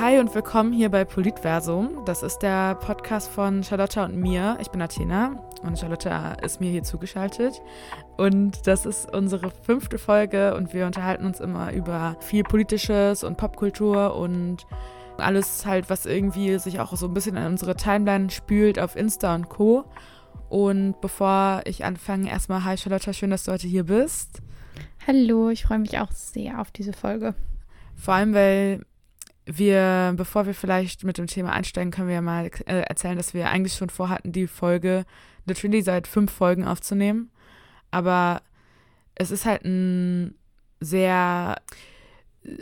Hi und willkommen hier bei Politversum. Das ist der Podcast von Charlotta und mir. Ich bin Athena und Charlotta ist mir hier zugeschaltet. Und das ist unsere fünfte Folge und wir unterhalten uns immer über viel Politisches und Popkultur und alles halt, was irgendwie sich auch so ein bisschen in unsere Timeline spült auf Insta und Co. Und bevor ich anfange, erstmal, hi Charlotta, schön, dass du heute hier bist. Hallo, ich freue mich auch sehr auf diese Folge. Vor allem, weil wir, bevor wir vielleicht mit dem Thema einsteigen, können wir ja mal äh, erzählen, dass wir eigentlich schon vorhatten, die Folge literally seit fünf Folgen aufzunehmen. Aber es ist halt ein sehr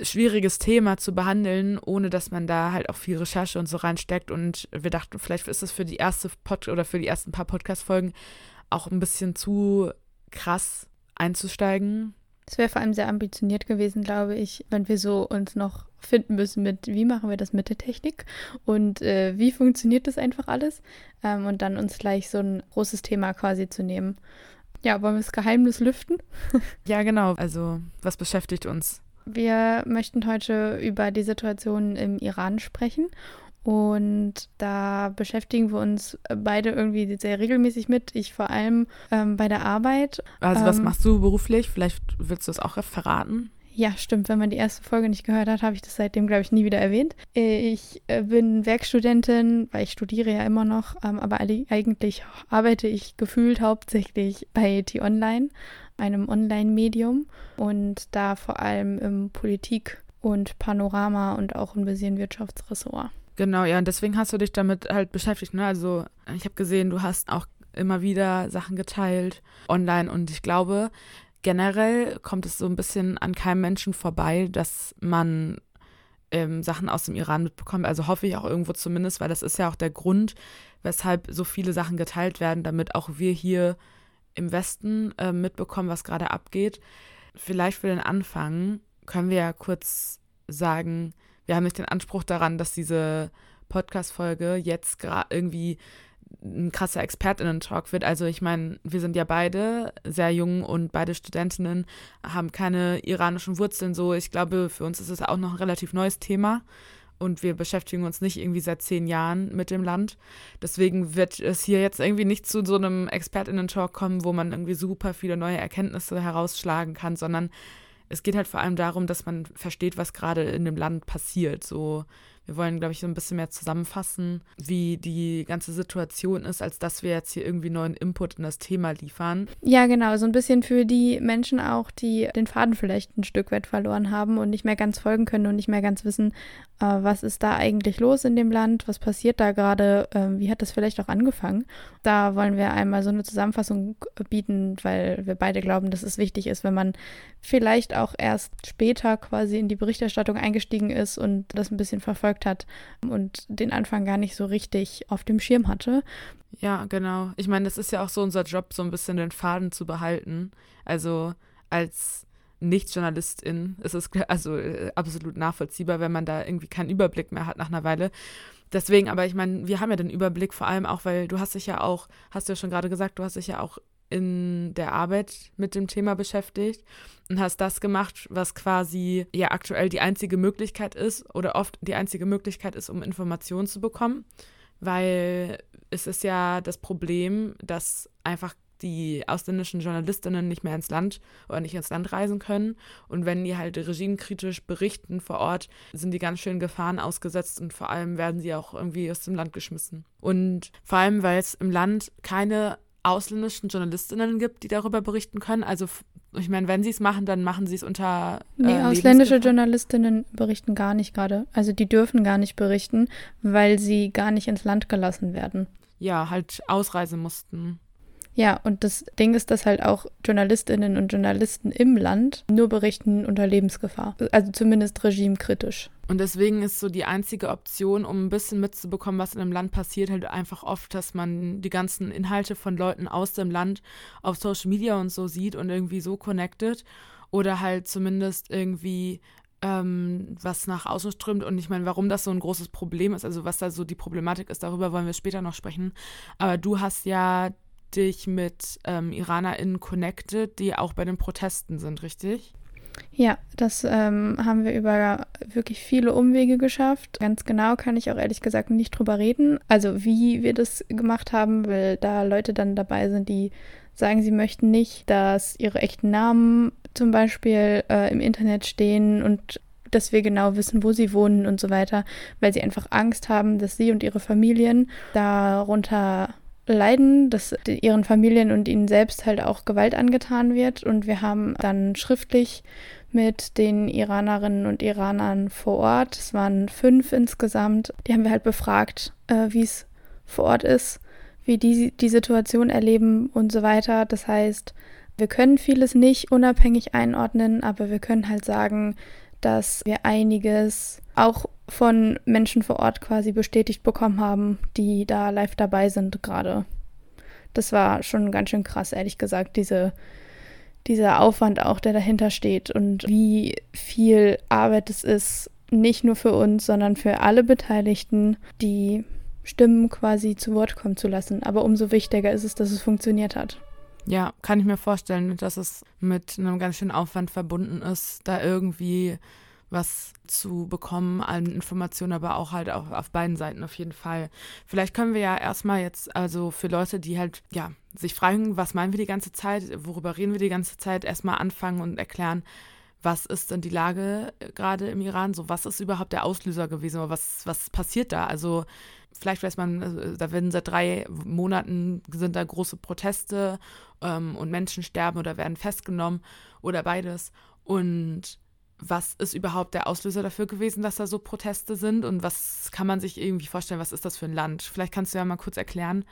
schwieriges Thema zu behandeln, ohne dass man da halt auch viel Recherche und so reinsteckt. Und wir dachten, vielleicht ist es für die erste Pod oder für die ersten paar Podcast-Folgen auch ein bisschen zu krass einzusteigen. Es wäre vor allem sehr ambitioniert gewesen, glaube ich, wenn wir so uns noch finden müssen mit, wie machen wir das mit der Technik und äh, wie funktioniert das einfach alles ähm, und dann uns gleich so ein großes Thema quasi zu nehmen. Ja, wollen wir das Geheimnis lüften? ja, genau. Also, was beschäftigt uns? Wir möchten heute über die Situation im Iran sprechen. Und da beschäftigen wir uns beide irgendwie sehr regelmäßig mit. Ich vor allem ähm, bei der Arbeit. Also, was ähm, machst du beruflich? Vielleicht willst du es auch verraten. Ja, stimmt. Wenn man die erste Folge nicht gehört hat, habe ich das seitdem, glaube ich, nie wieder erwähnt. Ich äh, bin Werkstudentin, weil ich studiere ja immer noch, ähm, aber eigentlich arbeite ich gefühlt hauptsächlich bei T-Online, einem Online-Medium und da vor allem im Politik- und Panorama und auch ein bisschen Wirtschaftsressort. Genau, ja, und deswegen hast du dich damit halt beschäftigt. Ne? Also ich habe gesehen, du hast auch immer wieder Sachen geteilt online und ich glaube, generell kommt es so ein bisschen an keinem Menschen vorbei, dass man ähm, Sachen aus dem Iran mitbekommt. Also hoffe ich auch irgendwo zumindest, weil das ist ja auch der Grund, weshalb so viele Sachen geteilt werden, damit auch wir hier im Westen äh, mitbekommen, was gerade abgeht. Vielleicht für den Anfang können wir ja kurz sagen, wir haben nicht den Anspruch daran, dass diese Podcast-Folge jetzt gerade irgendwie ein krasser ExpertInnen-Talk wird. Also ich meine, wir sind ja beide sehr jung und beide Studentinnen haben keine iranischen Wurzeln so. Ich glaube, für uns ist es auch noch ein relativ neues Thema und wir beschäftigen uns nicht irgendwie seit zehn Jahren mit dem Land. Deswegen wird es hier jetzt irgendwie nicht zu so einem ExpertInnen-Talk kommen, wo man irgendwie super viele neue Erkenntnisse herausschlagen kann, sondern es geht halt vor allem darum, dass man versteht, was gerade in dem Land passiert. So wir wollen, glaube ich, so ein bisschen mehr zusammenfassen, wie die ganze Situation ist, als dass wir jetzt hier irgendwie neuen Input in das Thema liefern. Ja, genau. So ein bisschen für die Menschen auch, die den Faden vielleicht ein Stück weit verloren haben und nicht mehr ganz folgen können und nicht mehr ganz wissen, was ist da eigentlich los in dem Land, was passiert da gerade, äh, wie hat das vielleicht auch angefangen. Da wollen wir einmal so eine Zusammenfassung bieten, weil wir beide glauben, dass es wichtig ist, wenn man vielleicht auch erst später quasi in die Berichterstattung eingestiegen ist und das ein bisschen verfolgt hat und den Anfang gar nicht so richtig auf dem Schirm hatte. Ja, genau. Ich meine, das ist ja auch so unser Job, so ein bisschen den Faden zu behalten. Also als Nicht-Journalistin ist es also äh, absolut nachvollziehbar, wenn man da irgendwie keinen Überblick mehr hat nach einer Weile. Deswegen, aber ich meine, wir haben ja den Überblick vor allem auch, weil du hast dich ja auch, hast du ja schon gerade gesagt, du hast dich ja auch in der Arbeit mit dem Thema beschäftigt und hast das gemacht, was quasi ja aktuell die einzige Möglichkeit ist oder oft die einzige Möglichkeit ist, um Informationen zu bekommen, weil es ist ja das Problem, dass einfach die ausländischen Journalistinnen nicht mehr ins Land oder nicht ins Land reisen können. Und wenn die halt regimekritisch berichten vor Ort, sind die ganz schön Gefahren ausgesetzt und vor allem werden sie auch irgendwie aus dem Land geschmissen. Und vor allem, weil es im Land keine ausländischen Journalistinnen gibt, die darüber berichten können. Also ich meine, wenn sie es machen, dann machen sie es unter. Äh, nee, ausländische Journalistinnen berichten gar nicht gerade. Also die dürfen gar nicht berichten, weil sie gar nicht ins Land gelassen werden. Ja, halt ausreisen mussten. Ja, und das Ding ist, dass halt auch Journalistinnen und Journalisten im Land nur berichten unter Lebensgefahr. Also zumindest regimekritisch. Und deswegen ist so die einzige Option, um ein bisschen mitzubekommen, was in einem Land passiert, halt einfach oft, dass man die ganzen Inhalte von Leuten aus dem Land auf Social Media und so sieht und irgendwie so connected. Oder halt zumindest irgendwie ähm, was nach außen strömt. Und ich meine, warum das so ein großes Problem ist, also was da so die Problematik ist, darüber wollen wir später noch sprechen. Aber du hast ja dich mit ähm, IranerInnen connected, die auch bei den Protesten sind, richtig? Ja, das ähm, haben wir über wirklich viele Umwege geschafft. Ganz genau kann ich auch ehrlich gesagt nicht drüber reden. Also wie wir das gemacht haben, weil da Leute dann dabei sind, die sagen, sie möchten nicht, dass ihre echten Namen zum Beispiel äh, im Internet stehen und dass wir genau wissen, wo sie wohnen und so weiter, weil sie einfach Angst haben, dass sie und ihre Familien darunter leiden, dass ihren Familien und ihnen selbst halt auch Gewalt angetan wird. Und wir haben dann schriftlich mit den Iranerinnen und Iranern vor Ort, es waren fünf insgesamt, die haben wir halt befragt, äh, wie es vor Ort ist, wie die die Situation erleben und so weiter. Das heißt, wir können vieles nicht unabhängig einordnen, aber wir können halt sagen, dass wir einiges auch von Menschen vor Ort quasi bestätigt bekommen haben, die da live dabei sind gerade. Das war schon ganz schön krass, ehrlich gesagt, diese, dieser Aufwand auch, der dahinter steht und wie viel Arbeit es ist, nicht nur für uns, sondern für alle Beteiligten, die Stimmen quasi zu Wort kommen zu lassen. Aber umso wichtiger ist es, dass es funktioniert hat. Ja, kann ich mir vorstellen, dass es mit einem ganz schönen Aufwand verbunden ist, da irgendwie was zu bekommen an Informationen, aber auch halt auch auf beiden Seiten auf jeden Fall. Vielleicht können wir ja erstmal jetzt, also für Leute, die halt, ja, sich fragen, was meinen wir die ganze Zeit, worüber reden wir die ganze Zeit, erstmal anfangen und erklären, was ist denn die Lage gerade im Iran? So, was ist überhaupt der Auslöser gewesen? Was, was passiert da? Also, vielleicht weiß man, also, da werden seit drei Monaten sind da große Proteste ähm, und Menschen sterben oder werden festgenommen oder beides. Und was ist überhaupt der Auslöser dafür gewesen, dass da so Proteste sind und was kann man sich irgendwie vorstellen, was ist das für ein Land? Vielleicht kannst du ja mal kurz erklären,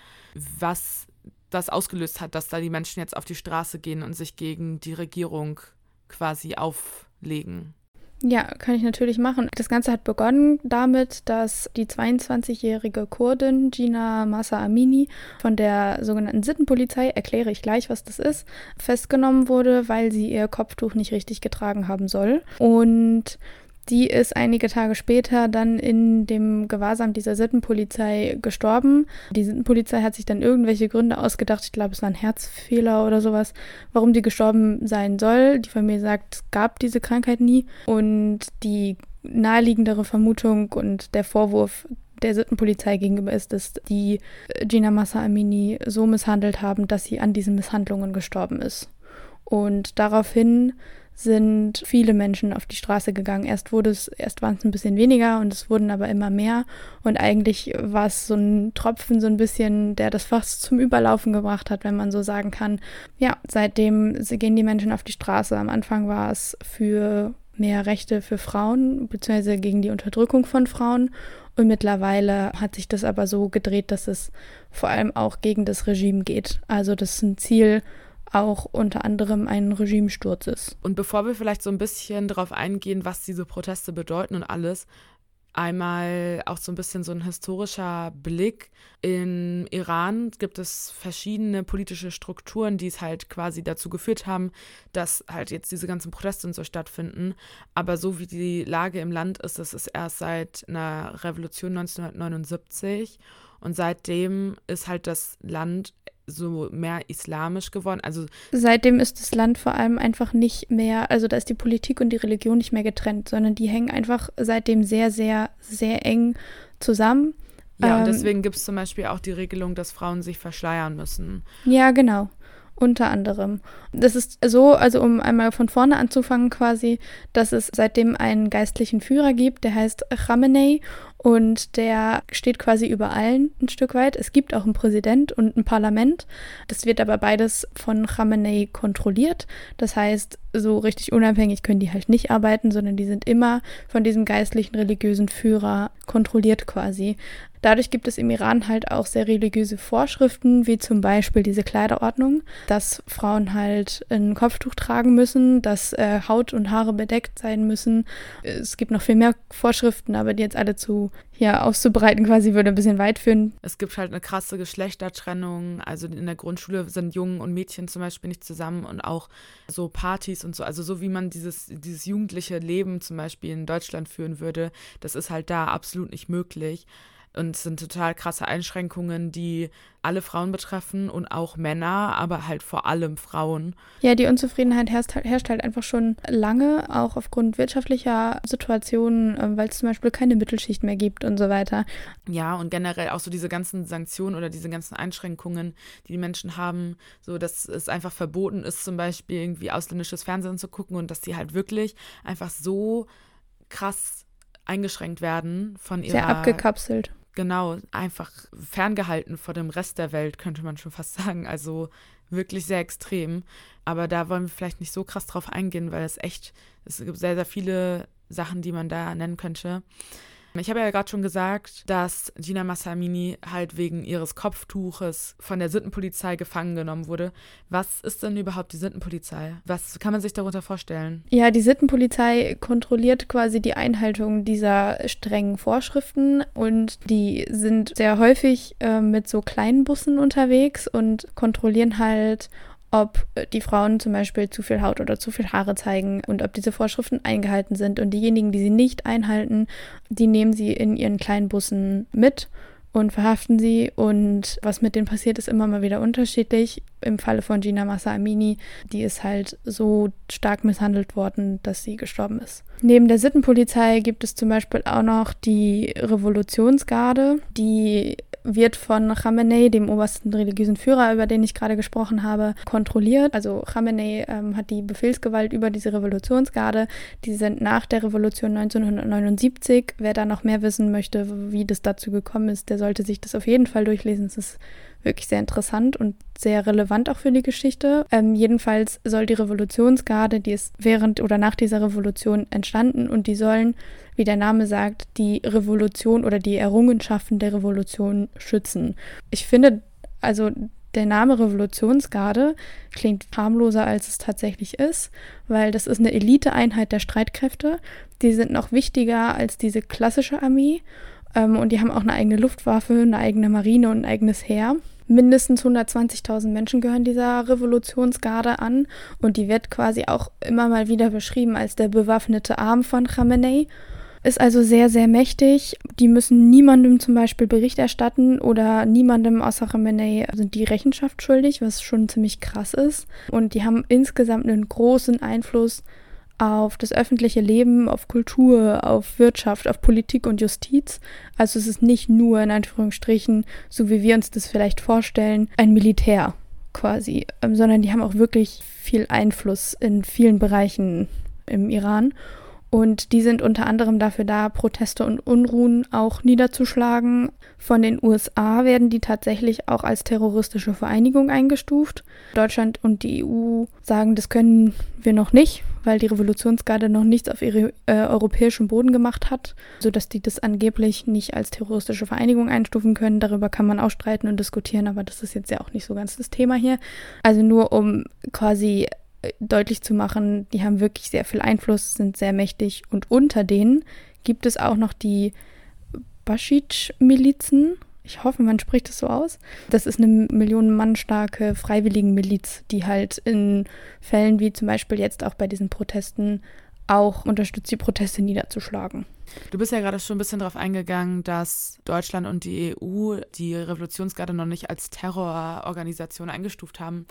was das ausgelöst hat, dass da die Menschen jetzt auf die Straße gehen und sich gegen die Regierung quasi auflegen. Ja, kann ich natürlich machen. Das Ganze hat begonnen damit, dass die 22-jährige Kurdin Gina Massa Amini von der sogenannten Sittenpolizei, erkläre ich gleich, was das ist, festgenommen wurde, weil sie ihr Kopftuch nicht richtig getragen haben soll. Und die ist einige Tage später dann in dem Gewahrsam dieser Sittenpolizei gestorben. Die Sittenpolizei hat sich dann irgendwelche Gründe ausgedacht. Ich glaube, es war ein Herzfehler oder sowas, warum die gestorben sein soll. Die Familie sagt, es gab diese Krankheit nie. Und die naheliegendere Vermutung und der Vorwurf der Sittenpolizei gegenüber ist, dass die Gina Massa Amini so misshandelt haben, dass sie an diesen Misshandlungen gestorben ist. Und daraufhin sind viele Menschen auf die Straße gegangen. Erst wurde es, erst waren es ein bisschen weniger und es wurden aber immer mehr. Und eigentlich war es so ein Tropfen, so ein bisschen, der das fast zum Überlaufen gebracht hat, wenn man so sagen kann. Ja, seitdem gehen die Menschen auf die Straße. Am Anfang war es für mehr Rechte für Frauen, beziehungsweise gegen die Unterdrückung von Frauen. Und mittlerweile hat sich das aber so gedreht, dass es vor allem auch gegen das Regime geht. Also das ist ein Ziel, auch unter anderem ein Regimesturz ist. Und bevor wir vielleicht so ein bisschen darauf eingehen, was diese Proteste bedeuten und alles, einmal auch so ein bisschen so ein historischer Blick. Im Iran gibt es verschiedene politische Strukturen, die es halt quasi dazu geführt haben, dass halt jetzt diese ganzen Proteste und so stattfinden. Aber so wie die Lage im Land ist, ist es erst seit einer Revolution 1979 und seitdem ist halt das Land so mehr islamisch geworden. Also seitdem ist das Land vor allem einfach nicht mehr, also da ist die Politik und die Religion nicht mehr getrennt, sondern die hängen einfach seitdem sehr, sehr, sehr eng zusammen. Ja, ähm, und deswegen gibt es zum Beispiel auch die Regelung, dass Frauen sich verschleiern müssen. Ja, genau. Unter anderem. Das ist so, also um einmal von vorne anzufangen quasi, dass es seitdem einen geistlichen Führer gibt, der heißt Khamenei und der steht quasi über allen ein Stück weit. Es gibt auch einen Präsident und ein Parlament. Das wird aber beides von Khamenei kontrolliert. Das heißt, so richtig unabhängig können die halt nicht arbeiten, sondern die sind immer von diesem geistlichen religiösen Führer kontrolliert quasi. Dadurch gibt es im Iran halt auch sehr religiöse Vorschriften, wie zum Beispiel diese Kleiderordnung, dass Frauen halt ein Kopftuch tragen müssen, dass äh, Haut und Haare bedeckt sein müssen. Es gibt noch viel mehr Vorschriften, aber die jetzt alle zu ja, auszubreiten quasi würde ein bisschen weit führen. Es gibt halt eine krasse Geschlechtertrennung. Also in der Grundschule sind Jungen und Mädchen zum Beispiel nicht zusammen und auch so Partys und so. Also so wie man dieses, dieses jugendliche Leben zum Beispiel in Deutschland führen würde, das ist halt da absolut nicht möglich Und es sind total krasse Einschränkungen, die alle Frauen betreffen und auch Männer, aber halt vor allem Frauen. Ja, die Unzufriedenheit herrscht, herrscht halt einfach schon lange, auch aufgrund wirtschaftlicher Situationen, ähm, weil es zum Beispiel keine Mittelschicht mehr gibt und so weiter. Ja, und generell auch so diese ganzen Sanktionen oder diese ganzen Einschränkungen, die die Menschen haben, so dass es einfach verboten ist, zum Beispiel irgendwie ausländisches Fernsehen zu gucken und dass sie halt wirklich einfach so krass eingeschränkt werden von ihrer. Sehr abgekapselt. Genau, einfach ferngehalten vor dem Rest der Welt, könnte man schon fast sagen. Also wirklich sehr extrem. Aber da wollen wir vielleicht nicht so krass drauf eingehen, weil es echt, es gibt sehr, sehr viele Sachen, die man da nennen könnte. Ich habe ja gerade schon gesagt, dass Gina Massamini halt wegen ihres Kopftuches von der Sittenpolizei gefangen genommen wurde. Was ist denn überhaupt die Sittenpolizei? Was kann man sich darunter vorstellen? Ja, die Sittenpolizei kontrolliert quasi die Einhaltung dieser strengen Vorschriften und die sind sehr häufig äh, mit so kleinen Bussen unterwegs und kontrollieren halt, ob die Frauen zum Beispiel zu viel Haut oder zu viel Haare zeigen und ob diese Vorschriften eingehalten sind. Und diejenigen, die sie nicht einhalten, die nehmen sie in ihren kleinen Bussen mit und verhaften sie. Und was mit denen passiert, ist immer mal wieder unterschiedlich. Im Falle von Gina Massa Amini, die ist halt so stark misshandelt worden, dass sie gestorben ist. Neben der Sittenpolizei gibt es zum Beispiel auch noch die Revolutionsgarde, die wird von Khamenei, dem obersten religiösen Führer, über den ich gerade gesprochen habe, kontrolliert. Also Khamenei ähm, hat die Befehlsgewalt über diese Revolutionsgarde. Die sind nach der Revolution 1979. Wer da noch mehr wissen möchte, wie das dazu gekommen ist, der sollte sich das auf jeden Fall durchlesen. Es ist wirklich sehr interessant und sehr relevant auch für die Geschichte. Ähm, jedenfalls soll die Revolutionsgarde, die ist während oder nach dieser Revolution entstanden und die sollen, wie der Name sagt, die Revolution oder die Errungenschaften der Revolution schützen. Ich finde, also der Name Revolutionsgarde klingt harmloser, als es tatsächlich ist, weil das ist eine Eliteeinheit der Streitkräfte. Die sind noch wichtiger als diese klassische Armee ähm, und die haben auch eine eigene Luftwaffe, eine eigene Marine und ein eigenes Heer. Mindestens 120.000 Menschen gehören dieser Revolutionsgarde an und die wird quasi auch immer mal wieder beschrieben als der bewaffnete Arm von Khamenei. Ist also sehr, sehr mächtig. Die müssen niemandem zum Beispiel Bericht erstatten oder niemandem außer Khamenei sind die Rechenschaft schuldig, was schon ziemlich krass ist. Und die haben insgesamt einen großen Einfluss auf das öffentliche Leben, auf Kultur, auf Wirtschaft, auf Politik und Justiz. Also es ist nicht nur in Anführungsstrichen, so wie wir uns das vielleicht vorstellen, ein Militär quasi, ähm, sondern die haben auch wirklich viel Einfluss in vielen Bereichen im Iran. Und die sind unter anderem dafür da, Proteste und Unruhen auch niederzuschlagen. Von den USA werden die tatsächlich auch als terroristische Vereinigung eingestuft. Deutschland und die EU sagen, das können wir noch nicht, weil die Revolutionsgarde noch nichts auf ihre, äh, europäischem Boden gemacht hat, sodass die das angeblich nicht als terroristische Vereinigung einstufen können. Darüber kann man auch streiten und diskutieren, aber das ist jetzt ja auch nicht so ganz das Thema hier. Also nur um quasi deutlich zu machen, die haben wirklich sehr viel Einfluss, sind sehr mächtig und unter denen gibt es auch noch die Baschitsch-Milizen. Ich hoffe, man spricht es so aus. Das ist eine Millionen Mann starke Freiwilligenmiliz, die halt in Fällen wie zum Beispiel jetzt auch bei diesen Protesten auch unterstützt, die Proteste niederzuschlagen. Du bist ja gerade schon ein bisschen darauf eingegangen, dass Deutschland und die EU die Revolutionsgarde noch nicht als Terrororganisation eingestuft haben.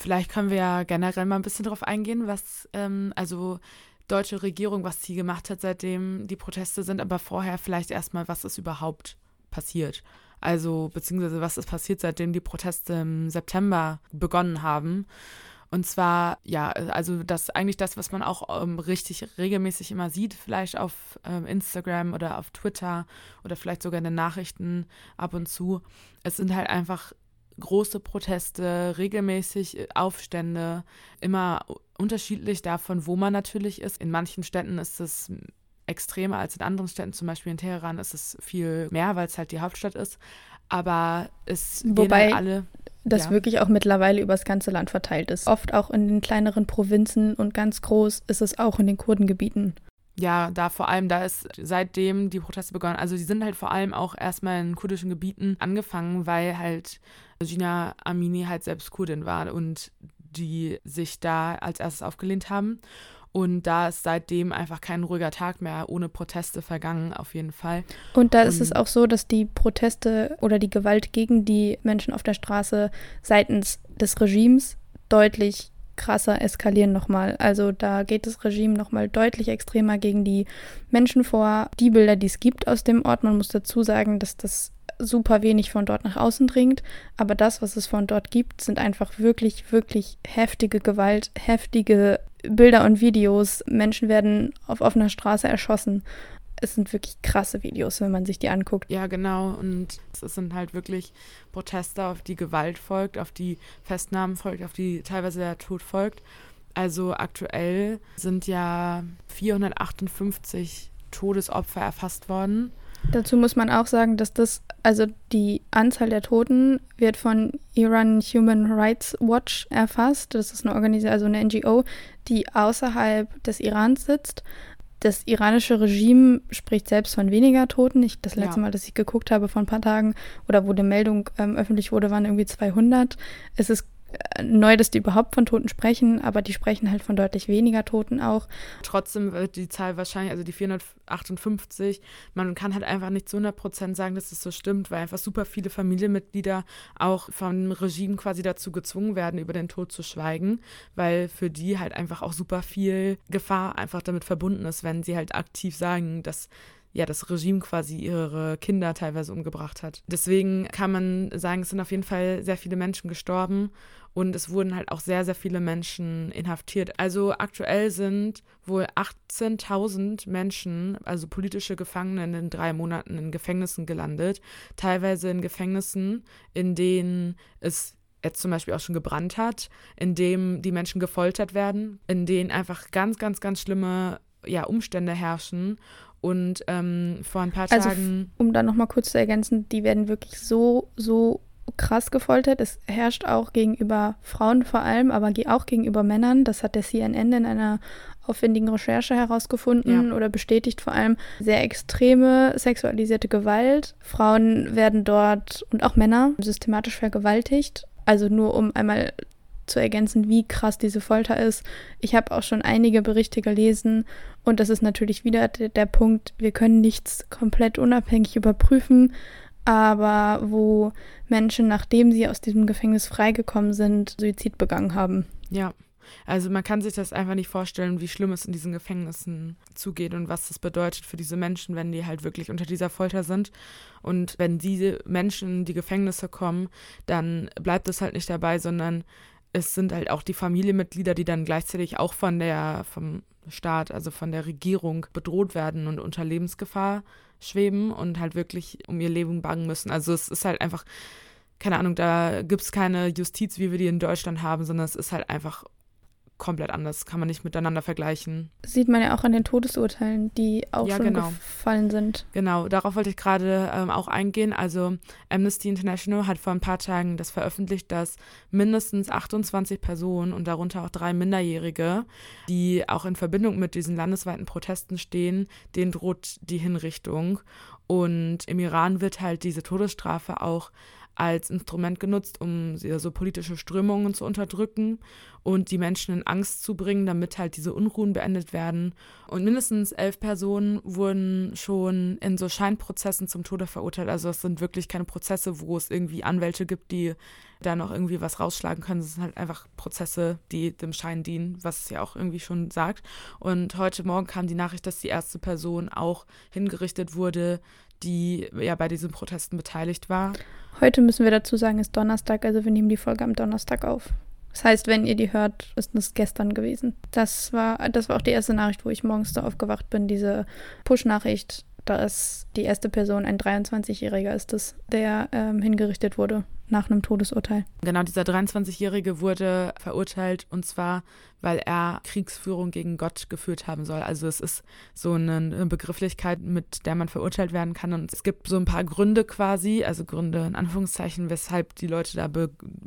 Vielleicht können wir ja generell mal ein bisschen darauf eingehen, was, ähm, also deutsche Regierung, was sie gemacht hat, seitdem die Proteste sind, aber vorher vielleicht erstmal, was ist überhaupt passiert. Also, beziehungsweise was ist passiert, seitdem die Proteste im September begonnen haben. Und zwar, ja, also das eigentlich das, was man auch ähm, richtig regelmäßig immer sieht, vielleicht auf ähm, Instagram oder auf Twitter oder vielleicht sogar in den Nachrichten ab und zu. Es sind halt einfach große Proteste, regelmäßig äh, Aufstände, immer unterschiedlich davon, wo man natürlich ist. In manchen Städten ist es extremer als in anderen Städten, zum Beispiel in Teheran ist es viel mehr, weil es halt die Hauptstadt ist. Aber es Wobei halt alle. Das ja. wirklich auch mittlerweile übers ganze Land verteilt ist. Oft auch in den kleineren Provinzen und ganz groß ist es auch in den Kurdengebieten ja, da vor allem, da ist seitdem die Proteste begonnen, also die sind halt vor allem auch erstmal in kurdischen Gebieten angefangen, weil halt Gina Amini halt selbst Kurdin war und die sich da als erstes aufgelehnt haben. Und da ist seitdem einfach kein ruhiger Tag mehr ohne Proteste vergangen, auf jeden Fall. Und da ist es auch so, dass die Proteste oder die Gewalt gegen die Menschen auf der Straße seitens des Regimes deutlich krasser eskalieren nochmal. Also da geht das Regime nochmal deutlich extremer gegen die Menschen vor. Die Bilder, die es gibt aus dem Ort, man muss dazu sagen, dass das super wenig von dort nach außen dringt. Aber das, was es von dort gibt, sind einfach wirklich, wirklich heftige Gewalt, heftige Bilder und Videos. Menschen werden auf offener Straße erschossen. Es sind wirklich krasse Videos, wenn man sich die anguckt. Ja, genau. Und es sind halt wirklich Proteste, auf die Gewalt folgt, auf die Festnahmen folgt, auf die teilweise der Tod folgt. Also aktuell sind ja 458 Todesopfer erfasst worden. Dazu muss man auch sagen, dass das, also die Anzahl der Toten wird von Iran Human Rights Watch erfasst. Das ist eine Organisation, also eine NGO, die außerhalb des Irans sitzt. Das iranische Regime spricht selbst von weniger Toten. Ich, das letzte ja. Mal, dass ich geguckt habe vor ein paar Tagen oder wo die Meldung ähm, öffentlich wurde, waren irgendwie 200. Es ist neu, dass die überhaupt von Toten sprechen, aber die sprechen halt von deutlich weniger Toten auch. Trotzdem wird die Zahl wahrscheinlich, also die 458, man kann halt einfach nicht zu 100 Prozent sagen, dass das so stimmt, weil einfach super viele Familienmitglieder auch vom Regime quasi dazu gezwungen werden, über den Tod zu schweigen, weil für die halt einfach auch super viel Gefahr einfach damit verbunden ist, wenn sie halt aktiv sagen, dass ja, das Regime quasi ihre Kinder teilweise umgebracht hat. Deswegen kann man sagen, es sind auf jeden Fall sehr viele Menschen gestorben und es wurden halt auch sehr, sehr viele Menschen inhaftiert. Also aktuell sind wohl 18.000 Menschen, also politische Gefangene, in den drei Monaten in Gefängnissen gelandet. Teilweise in Gefängnissen, in denen es jetzt zum Beispiel auch schon gebrannt hat, in dem die Menschen gefoltert werden, in denen einfach ganz, ganz, ganz schlimme ja, Umstände herrschen. Und ähm, vor ein paar also, Tagen. Um da nochmal kurz zu ergänzen, die werden wirklich so, so krass gefoltert. Es herrscht auch gegenüber Frauen vor allem, aber auch gegenüber Männern. Das hat der CNN in einer aufwendigen Recherche herausgefunden ja. oder bestätigt vor allem sehr extreme sexualisierte Gewalt. Frauen werden dort und auch Männer systematisch vergewaltigt. Also nur um einmal zu ergänzen, wie krass diese Folter ist. Ich habe auch schon einige Berichte gelesen und das ist natürlich wieder der, der Punkt, wir können nichts komplett unabhängig überprüfen, aber wo Menschen, nachdem sie aus diesem Gefängnis freigekommen sind, Suizid begangen haben. Ja. Also man kann sich das einfach nicht vorstellen, wie schlimm es in diesen Gefängnissen zugeht und was das bedeutet für diese Menschen, wenn die halt wirklich unter dieser Folter sind. Und wenn diese Menschen in die Gefängnisse kommen, dann bleibt es halt nicht dabei, sondern es sind halt auch die Familienmitglieder, die dann gleichzeitig auch von der, vom Staat, also von der Regierung bedroht werden und unter Lebensgefahr schweben und halt wirklich um ihr Leben bangen müssen. Also es ist halt einfach, keine Ahnung, da gibt es keine Justiz, wie wir die in Deutschland haben, sondern es ist halt einfach komplett anders, kann man nicht miteinander vergleichen. Sieht man ja auch an den Todesurteilen, die auch ja, schon genau. gefallen sind. Genau, darauf wollte ich gerade ähm, auch eingehen. Also Amnesty International hat vor ein paar Tagen das veröffentlicht, dass mindestens 28 Personen und darunter auch drei Minderjährige, die auch in Verbindung mit diesen landesweiten Protesten stehen, denen droht die Hinrichtung. Und im Iran wird halt diese Todesstrafe auch als Instrument genutzt, um so politische Strömungen zu unterdrücken und die Menschen in Angst zu bringen, damit halt diese Unruhen beendet werden. Und mindestens elf Personen wurden schon in so Scheinprozessen zum Tode verurteilt. Also es sind wirklich keine Prozesse, wo es irgendwie Anwälte gibt, die da noch irgendwie was rausschlagen können. Es sind halt einfach Prozesse, die dem Schein dienen, was es ja auch irgendwie schon sagt. Und heute Morgen kam die Nachricht, dass die erste Person auch hingerichtet wurde, die ja bei diesen Protesten beteiligt war. Heute müssen wir dazu sagen, ist Donnerstag, also wir nehmen die Folge am Donnerstag auf. Das heißt, wenn ihr die hört, ist das gestern gewesen. Das war, das war auch die erste Nachricht, wo ich morgens da aufgewacht bin, diese Push-Nachricht, dass die erste Person ein 23-Jähriger ist, das, der ähm, hingerichtet wurde nach einem Todesurteil. Genau, dieser 23-Jährige wurde verurteilt und zwar, weil er Kriegsführung gegen Gott geführt haben soll. Also es ist so eine Begrifflichkeit, mit der man verurteilt werden kann. Und es gibt so ein paar Gründe quasi, also Gründe in Anführungszeichen, weshalb die Leute da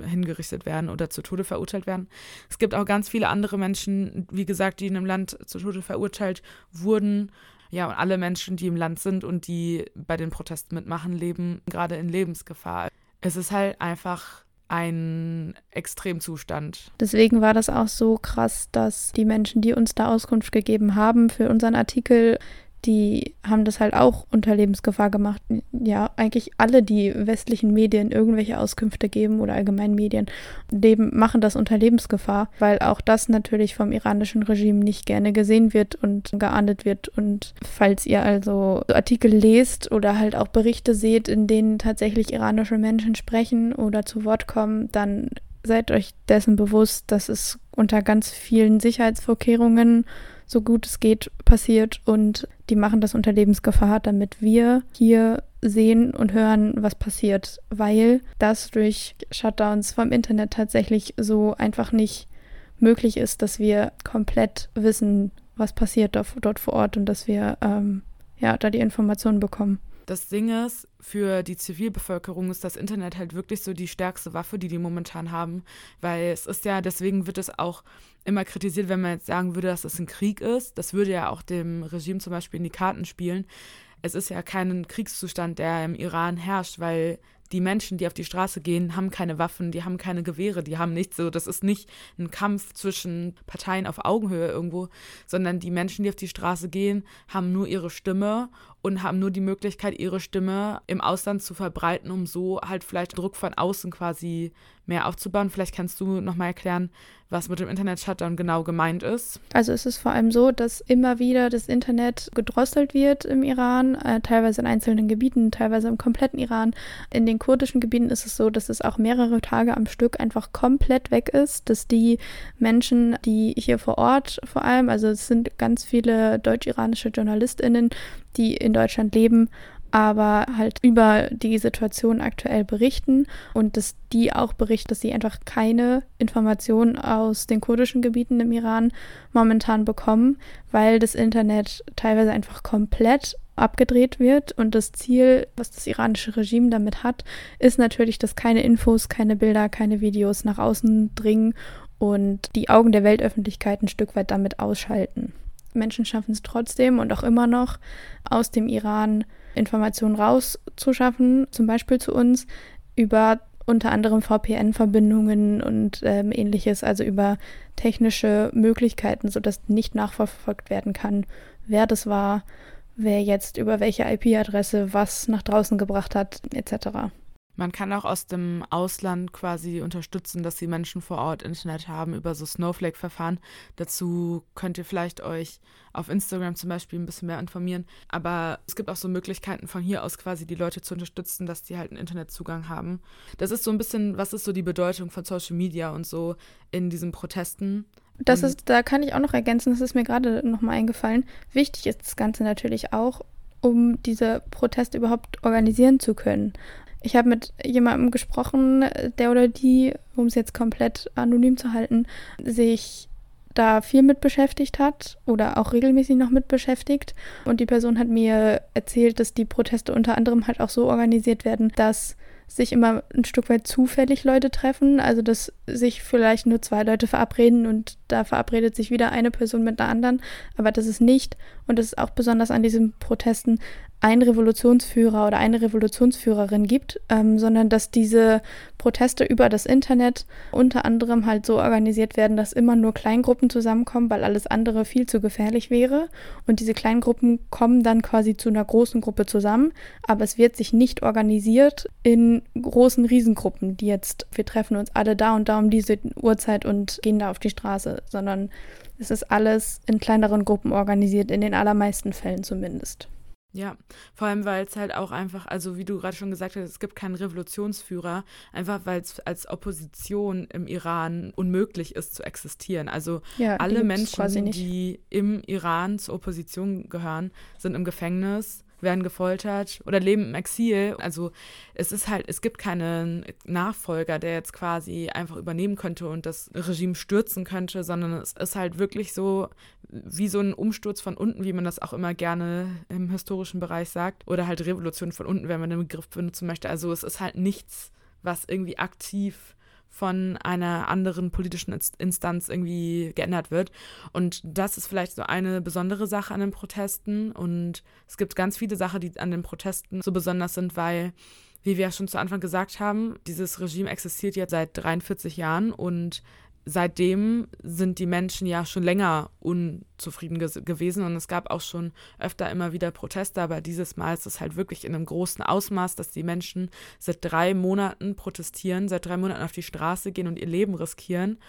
hingerichtet werden oder zu Tode verurteilt werden. Es gibt auch ganz viele andere Menschen, wie gesagt, die in einem Land zu Tode verurteilt wurden. Ja, und alle Menschen, die im Land sind und die bei den Protesten mitmachen, leben gerade in Lebensgefahr es ist halt einfach ein Extremzustand. Deswegen war das auch so krass, dass die Menschen, die uns da Auskunft gegeben haben für unseren Artikel, die haben das halt auch unter Lebensgefahr gemacht. Ja, eigentlich alle, die westlichen Medien irgendwelche Auskünfte geben oder allgemein Medien, leben, machen das unter Lebensgefahr, weil auch das natürlich vom iranischen Regime nicht gerne gesehen wird und geahndet wird. Und falls ihr also Artikel lest oder halt auch Berichte seht, in denen tatsächlich iranische Menschen sprechen oder zu Wort kommen, dann seid euch dessen bewusst, dass es unter ganz vielen Sicherheitsvorkehrungen so gut es geht passiert und die machen das unter Lebensgefahr, damit wir hier sehen und hören, was passiert, weil das durch Shutdowns vom Internet tatsächlich so einfach nicht möglich ist, dass wir komplett wissen, was passiert dort vor Ort und dass wir ähm, ja da die Informationen bekommen. Das Ding ist, für die Zivilbevölkerung ist das Internet halt wirklich so die stärkste Waffe, die die momentan haben, weil es ist ja, deswegen wird es auch immer kritisiert, wenn man jetzt sagen würde, dass es ein Krieg ist. Das würde ja auch dem Regime zum Beispiel in die Karten spielen. Es ist ja kein Kriegszustand, der im Iran herrscht, weil die Menschen, die auf die Straße gehen, haben keine Waffen, die haben keine Gewehre, die haben nichts. So, das ist nicht ein Kampf zwischen Parteien auf Augenhöhe irgendwo, sondern die Menschen, die auf die Straße gehen, haben nur ihre Stimme und haben nur die Möglichkeit, ihre Stimme im Ausland zu verbreiten, um so halt vielleicht Druck von außen quasi mehr aufzubauen. Vielleicht kannst du nochmal erklären, was mit dem Internet-Shutdown genau gemeint ist. Also es ist vor allem so, dass immer wieder das Internet gedrosselt wird im Iran, äh, teilweise in einzelnen Gebieten, teilweise im kompletten Iran. In den kurdischen Gebieten ist es so, dass es auch mehrere Tage am Stück einfach komplett weg ist, dass die Menschen, die hier vor Ort vor allem, also es sind ganz viele deutsch-iranische JournalistInnen, die in Deutschland leben aber halt über die Situation aktuell berichten und dass die auch berichten, dass sie einfach keine Informationen aus den kurdischen Gebieten im Iran momentan bekommen, weil das Internet teilweise einfach komplett abgedreht wird und das Ziel, was das iranische Regime damit hat, ist natürlich, dass keine Infos, keine Bilder, keine Videos nach außen dringen und die Augen der Weltöffentlichkeit ein Stück weit damit ausschalten. Menschen schaffen es trotzdem und auch immer noch aus dem Iran Informationen rauszuschaffen, zum Beispiel zu uns, über unter anderem VPN-Verbindungen und ähm, ähnliches, also über technische Möglichkeiten, sodass nicht nachverfolgt werden kann, wer das war, wer jetzt über welche IP-Adresse was nach draußen gebracht hat, etc. Man kann auch aus dem Ausland quasi unterstützen, dass die Menschen vor Ort Internet haben über so Snowflake-Verfahren. Dazu könnt ihr vielleicht euch auf Instagram zum Beispiel ein bisschen mehr informieren. Aber es gibt auch so Möglichkeiten von hier aus quasi die Leute zu unterstützen, dass die halt einen Internetzugang haben. Das ist so ein bisschen, was ist so die Bedeutung von Social Media und so in diesen Protesten. Das ist, da kann ich auch noch ergänzen, das ist mir gerade nochmal eingefallen. Wichtig ist das Ganze natürlich auch, um diese Proteste überhaupt organisieren zu können. Ich habe mit jemandem gesprochen, der oder die, um es jetzt komplett anonym zu halten, sich da viel mit beschäftigt hat oder auch regelmäßig noch mit beschäftigt. Und die Person hat mir erzählt, dass die Proteste unter anderem halt auch so organisiert werden, dass sich immer ein Stück weit zufällig Leute treffen. Also dass sich vielleicht nur zwei Leute verabreden und da verabredet sich wieder eine Person mit einer anderen. Aber das ist nicht, und das ist auch besonders an diesen Protesten, ein Revolutionsführer oder eine Revolutionsführerin gibt, ähm, sondern dass diese Proteste über das Internet unter anderem halt so organisiert werden, dass immer nur Kleingruppen zusammenkommen, weil alles andere viel zu gefährlich wäre. Und diese Kleingruppen kommen dann quasi zu einer großen Gruppe zusammen, aber es wird sich nicht organisiert in großen Riesengruppen, die jetzt, wir treffen uns alle da und da um diese Uhrzeit und gehen da auf die Straße, sondern es ist alles in kleineren Gruppen organisiert, in den allermeisten Fällen zumindest. Ja, vor allem, weil es halt auch einfach, also wie du gerade schon gesagt hast, es gibt keinen Revolutionsführer, einfach weil es als Opposition im Iran unmöglich ist zu existieren. Also ja, alle Menschen, die im Iran zur Opposition gehören, sind im Gefängnis werden gefoltert oder leben im Exil. Also es ist halt, es gibt keinen Nachfolger, der jetzt quasi einfach übernehmen könnte und das Regime stürzen könnte, sondern es ist halt wirklich so wie so ein Umsturz von unten, wie man das auch immer gerne im historischen Bereich sagt. Oder halt Revolution von unten, wenn man den Begriff benutzen möchte. Also es ist halt nichts, was irgendwie aktiv von einer anderen politischen Instanz irgendwie geändert wird. Und das ist vielleicht so eine besondere Sache an den Protesten. Und es gibt ganz viele Sachen, die an den Protesten so besonders sind, weil wie wir ja schon zu Anfang gesagt haben, dieses Regime existiert jetzt seit 43 Jahren und seitdem sind die Menschen ja schon länger unzufrieden gewesen und es gab auch schon öfter immer wieder Proteste, aber dieses Mal ist es halt wirklich in einem großen Ausmaß, dass die Menschen seit drei Monaten protestieren, seit drei Monaten auf die Straße gehen und ihr Leben riskieren.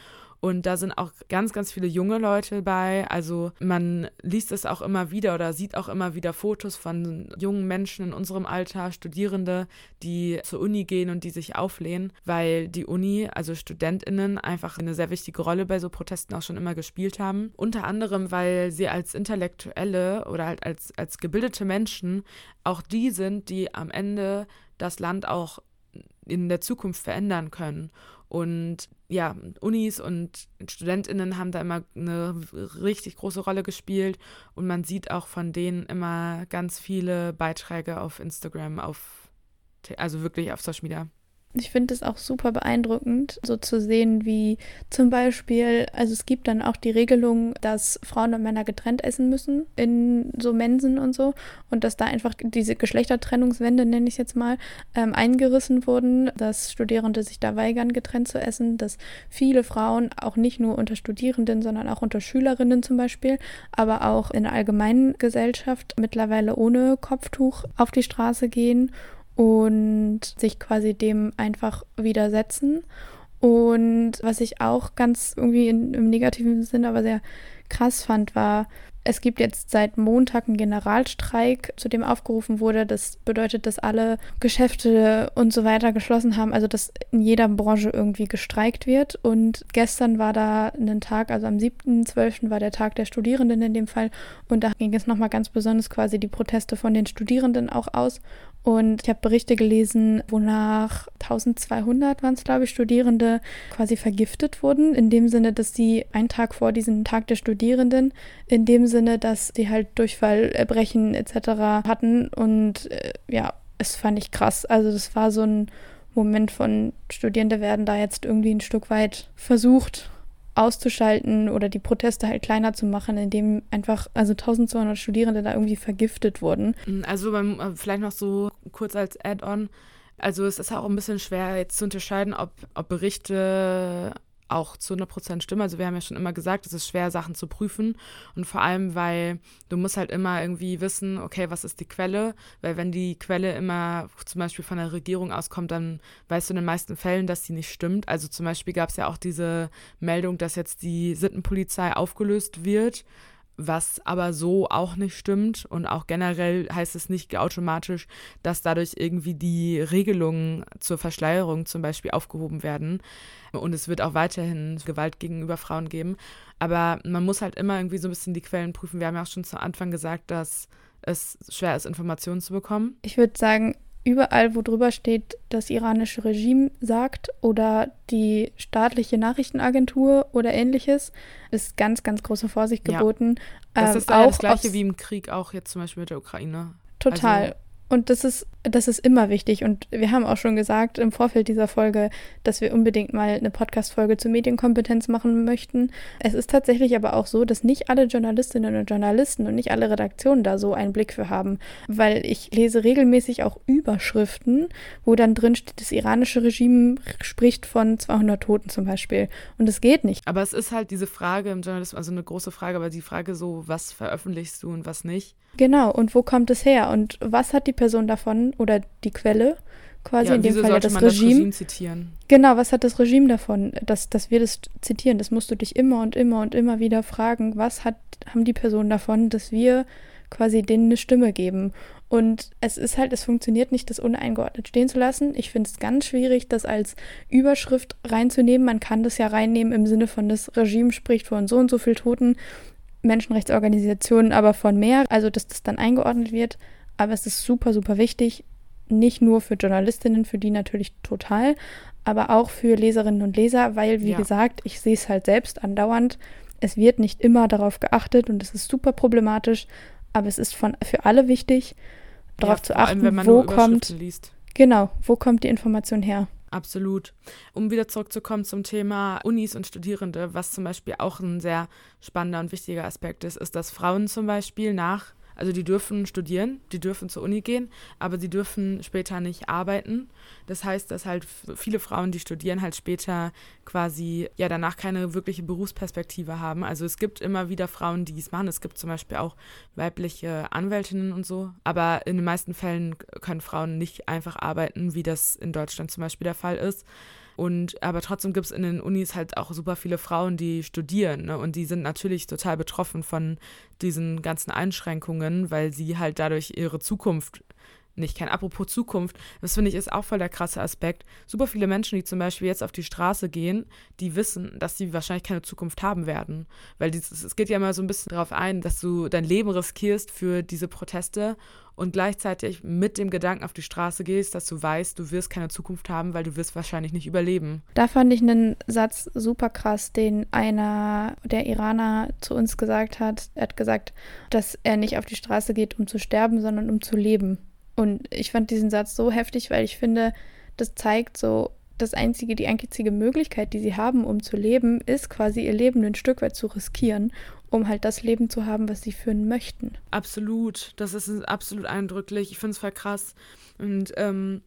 Und da sind auch ganz, ganz viele junge Leute bei. Also man liest es auch immer wieder oder sieht auch immer wieder Fotos von jungen Menschen in unserem Alter, Studierende, die zur Uni gehen und die sich auflehnen, weil die Uni, also Studentinnen, einfach eine sehr wichtige Rolle bei so Protesten auch schon immer gespielt haben. Unter anderem, weil sie als Intellektuelle oder halt als, als gebildete Menschen auch die sind, die am Ende das Land auch in der Zukunft verändern können. Und ja, Unis und StudentInnen haben da immer eine richtig große Rolle gespielt und man sieht auch von denen immer ganz viele Beiträge auf Instagram, auf, also wirklich auf Social Media. Ich finde es auch super beeindruckend, so zu sehen, wie zum Beispiel, also es gibt dann auch die Regelung, dass Frauen und Männer getrennt essen müssen in so Mensen und so und dass da einfach diese Geschlechtertrennungswände, nenne ich es jetzt mal, ähm, eingerissen wurden, dass Studierende sich da weigern, getrennt zu essen, dass viele Frauen auch nicht nur unter Studierenden, sondern auch unter Schülerinnen zum Beispiel, aber auch in der allgemeinen Gesellschaft mittlerweile ohne Kopftuch auf die Straße gehen und sich quasi dem einfach widersetzen. Und was ich auch ganz irgendwie in, im negativen Sinn aber sehr krass fand, war, es gibt jetzt seit Montag einen Generalstreik, zu dem aufgerufen wurde. Das bedeutet, dass alle Geschäfte und so weiter geschlossen haben, also dass in jeder Branche irgendwie gestreikt wird. Und gestern war da ein Tag, also am 7.12. war der Tag der Studierenden in dem Fall. Und da ging es nochmal ganz besonders quasi die Proteste von den Studierenden auch aus. Und ich habe Berichte gelesen, wonach 1200 waren es, glaube ich, Studierende quasi vergiftet wurden, in dem Sinne, dass sie einen Tag vor diesem Tag der Studierenden, in dem Sinne, dass sie halt Durchfall, Erbrechen etc. hatten. Und äh, ja, es fand ich krass. Also das war so ein Moment von Studierende werden da jetzt irgendwie ein Stück weit versucht auszuschalten oder die Proteste halt kleiner zu machen, indem einfach also 1200 Studierende da irgendwie vergiftet wurden. Mm, also beim, äh, vielleicht noch so kurz als Add-on. Also es ist auch ein bisschen schwer jetzt zu unterscheiden, ob, ob Berichte auch zu 100% stimmen. Also wir haben ja schon immer gesagt, es ist schwer, Sachen zu prüfen. Und vor allem, weil du musst halt immer irgendwie wissen, okay, was ist die Quelle? Weil wenn die Quelle immer zum Beispiel von der Regierung auskommt, dann weißt du in den meisten Fällen, dass sie nicht stimmt. Also zum Beispiel gab es ja auch diese Meldung, dass jetzt die Sittenpolizei aufgelöst wird was aber so auch nicht stimmt. Und auch generell heißt es nicht automatisch, dass dadurch irgendwie die Regelungen zur Verschleierung zum Beispiel aufgehoben werden. Und es wird auch weiterhin Gewalt gegenüber Frauen geben. Aber man muss halt immer irgendwie so ein bisschen die Quellen prüfen. Wir haben ja auch schon zu Anfang gesagt, dass es schwer ist, Informationen zu bekommen. Ich würde sagen, überall, wo drüber steht, das iranische Regime sagt oder die staatliche Nachrichtenagentur oder ähnliches, ist ganz, ganz große Vorsicht geboten. Ja. Das ähm, ist auch das Gleiche wie im Krieg, auch jetzt zum Beispiel mit der Ukraine. Total. Also, und das ist, das ist immer wichtig. Und wir haben auch schon gesagt im Vorfeld dieser Folge, dass wir unbedingt mal eine Podcast-Folge zur Medienkompetenz machen möchten. Es ist tatsächlich aber auch so, dass nicht alle Journalistinnen und Journalisten und nicht alle Redaktionen da so einen Blick für haben. Weil ich lese regelmäßig auch Überschriften, wo dann drin steht, das iranische Regime spricht von 200 Toten zum Beispiel. Und es geht nicht. Aber es ist halt diese Frage im Journalismus, also eine große Frage, aber die Frage so, was veröffentlichst du und was nicht? Genau, und wo kommt es her? Und was hat die Person davon oder die Quelle? Quasi ja, in dem Fall ja das Regime. das zitieren? Genau, was hat das Regime davon, dass, dass wir das zitieren? Das musst du dich immer und immer und immer wieder fragen, was hat, haben die Personen davon, dass wir quasi denen eine Stimme geben. Und es ist halt, es funktioniert nicht, das uneingeordnet stehen zu lassen. Ich finde es ganz schwierig, das als Überschrift reinzunehmen. Man kann das ja reinnehmen im Sinne von, das Regime spricht von so und so viel Toten. Menschenrechtsorganisationen aber von mehr, also dass das dann eingeordnet wird. Aber es ist super, super wichtig, nicht nur für Journalistinnen, für die natürlich total, aber auch für Leserinnen und Leser, weil, wie ja. gesagt, ich sehe es halt selbst andauernd. Es wird nicht immer darauf geachtet und es ist super problematisch, aber es ist von, für alle wichtig, darauf ja, zu achten, allem, wo kommt. Liest. Genau, wo kommt die Information her? Absolut. Um wieder zurückzukommen zum Thema Unis und Studierende, was zum Beispiel auch ein sehr spannender und wichtiger Aspekt ist, ist, dass Frauen zum Beispiel nach Also die dürfen studieren, die dürfen zur Uni gehen, aber sie dürfen später nicht arbeiten. Das heißt, dass halt viele Frauen, die studieren, halt später quasi ja danach keine wirkliche Berufsperspektive haben. Also es gibt immer wieder Frauen, die es machen. Es gibt zum Beispiel auch weibliche Anwältinnen und so. Aber in den meisten Fällen können Frauen nicht einfach arbeiten, wie das in Deutschland zum Beispiel der Fall ist. Und aber trotzdem gibt es in den Unis halt auch super viele Frauen, die studieren. Ne? Und die sind natürlich total betroffen von diesen ganzen Einschränkungen, weil sie halt dadurch ihre Zukunft nicht kennen. Apropos Zukunft, das finde ich ist auch voll der krasse Aspekt. Super viele Menschen, die zum Beispiel jetzt auf die Straße gehen, die wissen, dass sie wahrscheinlich keine Zukunft haben werden. Weil es geht ja immer so ein bisschen darauf ein, dass du dein Leben riskierst für diese Proteste und gleichzeitig mit dem Gedanken auf die Straße gehst, dass du weißt, du wirst keine Zukunft haben, weil du wirst wahrscheinlich nicht überleben. Da fand ich einen Satz super krass, den einer der Iraner zu uns gesagt hat. Er hat gesagt, dass er nicht auf die Straße geht, um zu sterben, sondern um zu leben. Und ich fand diesen Satz so heftig, weil ich finde, das zeigt so, das einzige, die einzige Möglichkeit, die sie haben, um zu leben, ist quasi ihr Leben ein Stück weit zu riskieren um halt das Leben zu haben, was sie führen möchten. Absolut, das ist absolut eindrücklich. Ich finde es voll krass. Und ähm,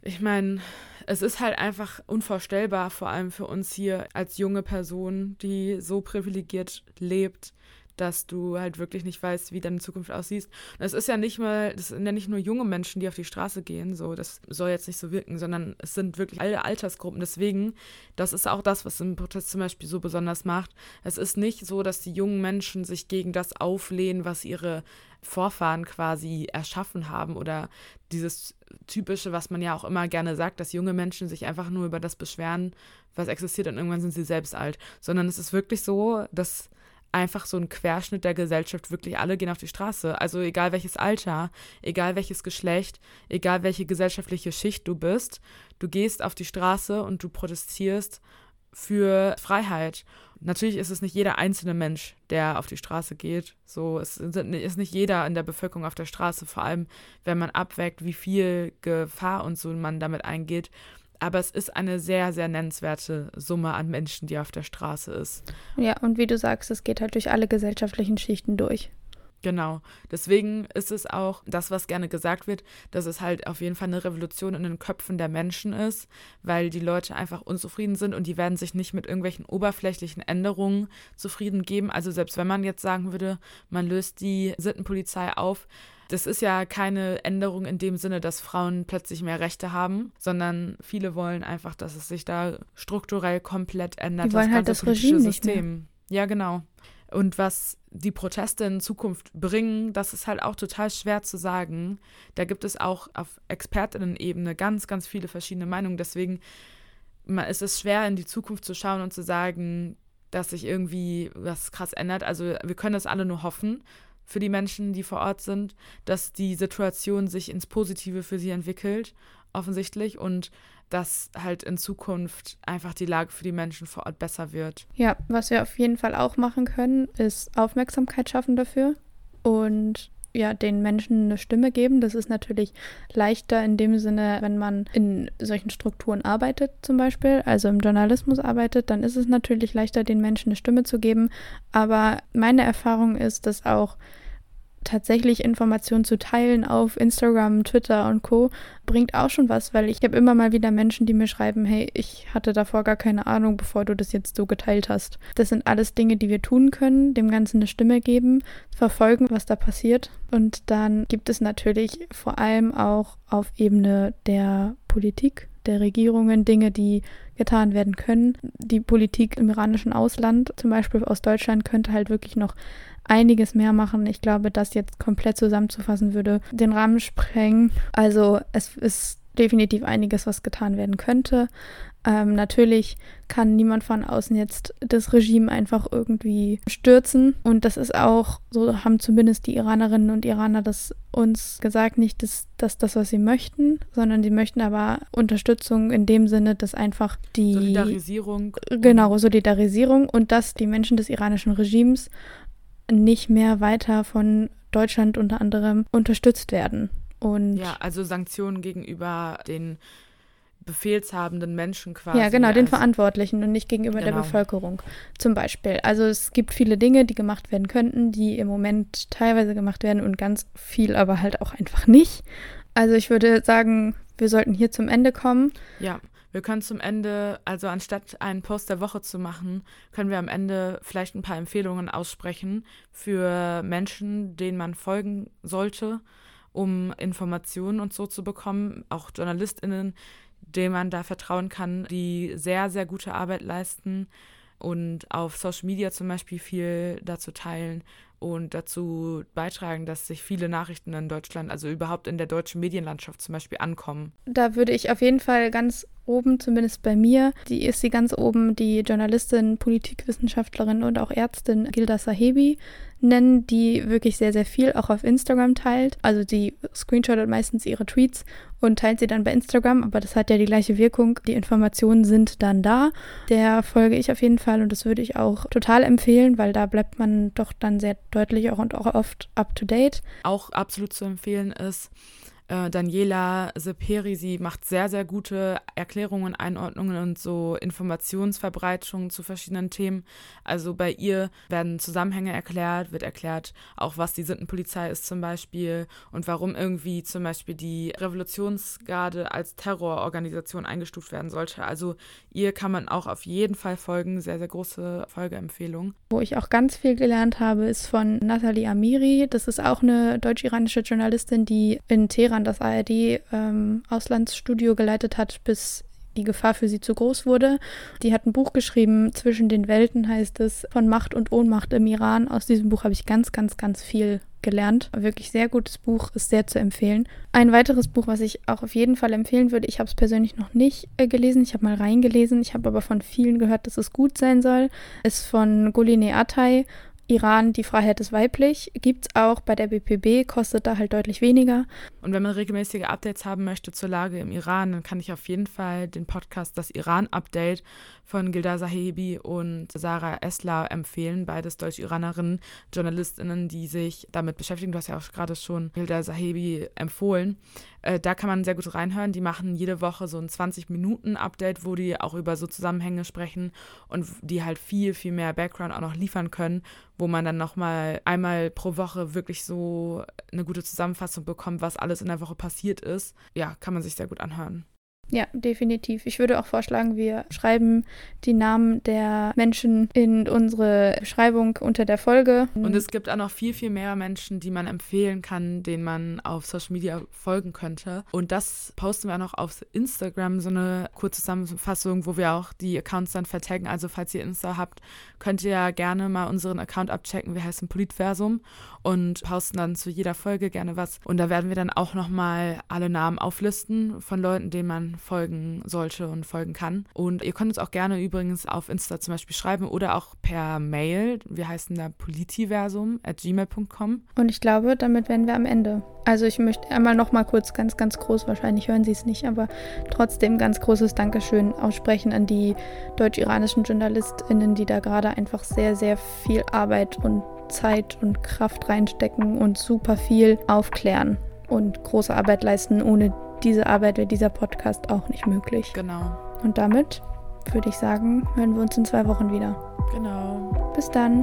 ich meine, es ist halt einfach unvorstellbar, vor allem für uns hier als junge Person, die so privilegiert lebt, dass du halt wirklich nicht weißt, wie deine Zukunft aussieht. Und es ist ja nicht mal, das sind ja nicht nur junge Menschen, die auf die Straße gehen, so, das soll jetzt nicht so wirken, sondern es sind wirklich alle Altersgruppen. Deswegen, das ist auch das, was im Protest zum Beispiel so besonders macht. Es ist nicht so, dass die jungen Menschen sich gegen das auflehnen, was ihre Vorfahren quasi erschaffen haben oder dieses typische, was man ja auch immer gerne sagt, dass junge Menschen sich einfach nur über das beschweren, was existiert und irgendwann sind sie selbst alt, sondern es ist wirklich so, dass einfach so ein Querschnitt der Gesellschaft. Wirklich alle gehen auf die Straße. Also egal welches Alter, egal welches Geschlecht, egal welche gesellschaftliche Schicht du bist, du gehst auf die Straße und du protestierst für Freiheit. Natürlich ist es nicht jeder einzelne Mensch, der auf die Straße geht. So, es ist nicht jeder in der Bevölkerung auf der Straße, vor allem wenn man abwägt, wie viel Gefahr und so man damit eingeht aber es ist eine sehr, sehr nennenswerte Summe an Menschen, die auf der Straße ist. Ja, und wie du sagst, es geht halt durch alle gesellschaftlichen Schichten durch. Genau. Deswegen ist es auch das, was gerne gesagt wird, dass es halt auf jeden Fall eine Revolution in den Köpfen der Menschen ist, weil die Leute einfach unzufrieden sind und die werden sich nicht mit irgendwelchen oberflächlichen Änderungen zufrieden geben. Also selbst wenn man jetzt sagen würde, man löst die Sittenpolizei auf, das ist ja keine Änderung in dem Sinne, dass Frauen plötzlich mehr Rechte haben, sondern viele wollen einfach, dass es sich da strukturell komplett ändert. Die wollen das halt das Regime System. Ja, genau. Und was die Proteste in Zukunft bringen, das ist halt auch total schwer zu sagen. Da gibt es auch auf Expertinnen-Ebene ganz, ganz viele verschiedene Meinungen. Deswegen ist es schwer, in die Zukunft zu schauen und zu sagen, dass sich irgendwie was krass ändert. Also wir können das alle nur hoffen für die Menschen, die vor Ort sind, dass die Situation sich ins Positive für sie entwickelt, offensichtlich, und dass halt in Zukunft einfach die Lage für die Menschen vor Ort besser wird. Ja, was wir auf jeden Fall auch machen können, ist Aufmerksamkeit schaffen dafür und ja, den Menschen eine Stimme geben. Das ist natürlich leichter in dem Sinne, wenn man in solchen Strukturen arbeitet, zum Beispiel, also im Journalismus arbeitet, dann ist es natürlich leichter, den Menschen eine Stimme zu geben. Aber meine Erfahrung ist, dass auch tatsächlich Informationen zu teilen auf Instagram, Twitter und Co. bringt auch schon was, weil ich habe immer mal wieder Menschen, die mir schreiben, hey, ich hatte davor gar keine Ahnung, bevor du das jetzt so geteilt hast. Das sind alles Dinge, die wir tun können, dem Ganzen eine Stimme geben, verfolgen, was da passiert. Und dann gibt es natürlich vor allem auch auf Ebene der Politik, der Regierungen Dinge, die getan werden können. Die Politik im iranischen Ausland, zum Beispiel aus Deutschland, könnte halt wirklich noch einiges mehr machen. Ich glaube, das jetzt komplett zusammenzufassen würde den Rahmen sprengen. Also es ist definitiv einiges, was getan werden könnte. Ähm, natürlich kann niemand von außen jetzt das Regime einfach irgendwie stürzen. Und das ist auch, so haben zumindest die Iranerinnen und Iraner das uns gesagt, nicht dass, dass das, was sie möchten, sondern sie möchten aber Unterstützung in dem Sinne, dass einfach die Solidarisierung. Genau, Solidarisierung und dass die Menschen des iranischen Regimes nicht mehr weiter von Deutschland unter anderem unterstützt werden. Und ja, also Sanktionen gegenüber den befehlshabenden Menschen quasi. Ja, genau, den Verantwortlichen und nicht gegenüber genau. der Bevölkerung zum Beispiel. Also es gibt viele Dinge, die gemacht werden könnten, die im Moment teilweise gemacht werden und ganz viel aber halt auch einfach nicht. Also ich würde sagen, wir sollten hier zum Ende kommen. Ja, wir können zum Ende, also anstatt einen Post der Woche zu machen, können wir am Ende vielleicht ein paar Empfehlungen aussprechen für Menschen, denen man folgen sollte, um Informationen und so zu bekommen, auch JournalistInnen, denen man da vertrauen kann, die sehr, sehr gute Arbeit leisten und auf Social Media zum Beispiel viel dazu teilen und dazu beitragen, dass sich viele Nachrichten in Deutschland, also überhaupt in der deutschen Medienlandschaft zum Beispiel ankommen. Da würde ich auf jeden Fall ganz oben, zumindest bei mir, die ist sie ganz oben, die Journalistin, Politikwissenschaftlerin und auch Ärztin Gilda Sahebi nennen, die wirklich sehr, sehr viel auch auf Instagram teilt. Also die screenshottet meistens ihre Tweets und teilt sie dann bei Instagram, aber das hat ja die gleiche Wirkung. Die Informationen sind dann da. Der folge ich auf jeden Fall und das würde ich auch total empfehlen, weil da bleibt man doch dann sehr deutlich auch und auch oft up to date. Auch absolut zu empfehlen ist, äh, Daniela Seperi, sie macht sehr, sehr gute Erklärungen, Einordnungen und so Informationsverbreitungen zu verschiedenen Themen. Also bei ihr werden Zusammenhänge erklärt, wird erklärt, auch was die Sittenpolizei ist zum Beispiel und warum irgendwie zum Beispiel die Revolutionsgarde als Terrororganisation eingestuft werden sollte. Also ihr kann man auch auf jeden Fall folgen. Sehr, sehr große Folgeempfehlung. Wo ich auch ganz viel gelernt habe, ist von Nathalie Amiri. Das ist auch eine deutsch-iranische Journalistin, die in Teheran Iran das ARD-Auslandsstudio ähm, geleitet hat, bis die Gefahr für sie zu groß wurde. Die hat ein Buch geschrieben, Zwischen den Welten heißt es, von Macht und Ohnmacht im Iran. Aus diesem Buch habe ich ganz, ganz, ganz viel gelernt. Wirklich sehr gutes Buch, ist sehr zu empfehlen. Ein weiteres Buch, was ich auch auf jeden Fall empfehlen würde, ich habe es persönlich noch nicht äh, gelesen, ich habe mal reingelesen, ich habe aber von vielen gehört, dass es gut sein soll, ist von Goline Atay Iran, die Freiheit ist weiblich. Gibt es auch bei der BPB, kostet da halt deutlich weniger. Und wenn man regelmäßige Updates haben möchte zur Lage im Iran, dann kann ich auf jeden Fall den Podcast Das Iran-Update von Gilda Sahebi und Sarah Esler empfehlen. Beides Deutsch-Iranerinnen, JournalistInnen, die sich damit beschäftigen. Du hast ja auch gerade schon Gilda Sahebi empfohlen. Äh, da kann man sehr gut reinhören. Die machen jede Woche so ein 20-Minuten-Update, wo die auch über so Zusammenhänge sprechen und die halt viel, viel mehr Background auch noch liefern können, wo man dann nochmal einmal pro Woche wirklich so eine gute Zusammenfassung bekommt, was alles in der Woche passiert ist. Ja, kann man sich sehr gut anhören. Ja, definitiv. Ich würde auch vorschlagen, wir schreiben die Namen der Menschen in unsere Beschreibung unter der Folge. Und es gibt auch noch viel, viel mehr Menschen, die man empfehlen kann, denen man auf Social Media folgen könnte. Und das posten wir auch noch auf Instagram, so eine kurze Zusammenfassung, wo wir auch die Accounts dann vertaggen. Also falls ihr Insta habt, könnt ihr ja gerne mal unseren Account abchecken. Wir heißen Politversum und posten dann zu jeder Folge gerne was. Und da werden wir dann auch nochmal alle Namen auflisten von Leuten, denen man folgen sollte und folgen kann. Und ihr könnt uns auch gerne übrigens auf Insta zum Beispiel schreiben oder auch per Mail. Wir heißen da politiversum at gmail.com. Und ich glaube, damit wären wir am Ende. Also ich möchte einmal nochmal kurz ganz, ganz groß, wahrscheinlich hören Sie es nicht, aber trotzdem ganz großes Dankeschön aussprechen an die deutsch-iranischen JournalistInnen, die da gerade einfach sehr, sehr viel Arbeit und Zeit und Kraft reinstecken und super viel aufklären und große Arbeit leisten. Ohne diese Arbeit wäre dieser Podcast auch nicht möglich. Genau. Und damit würde ich sagen, hören wir uns in zwei Wochen wieder. Genau. Bis dann.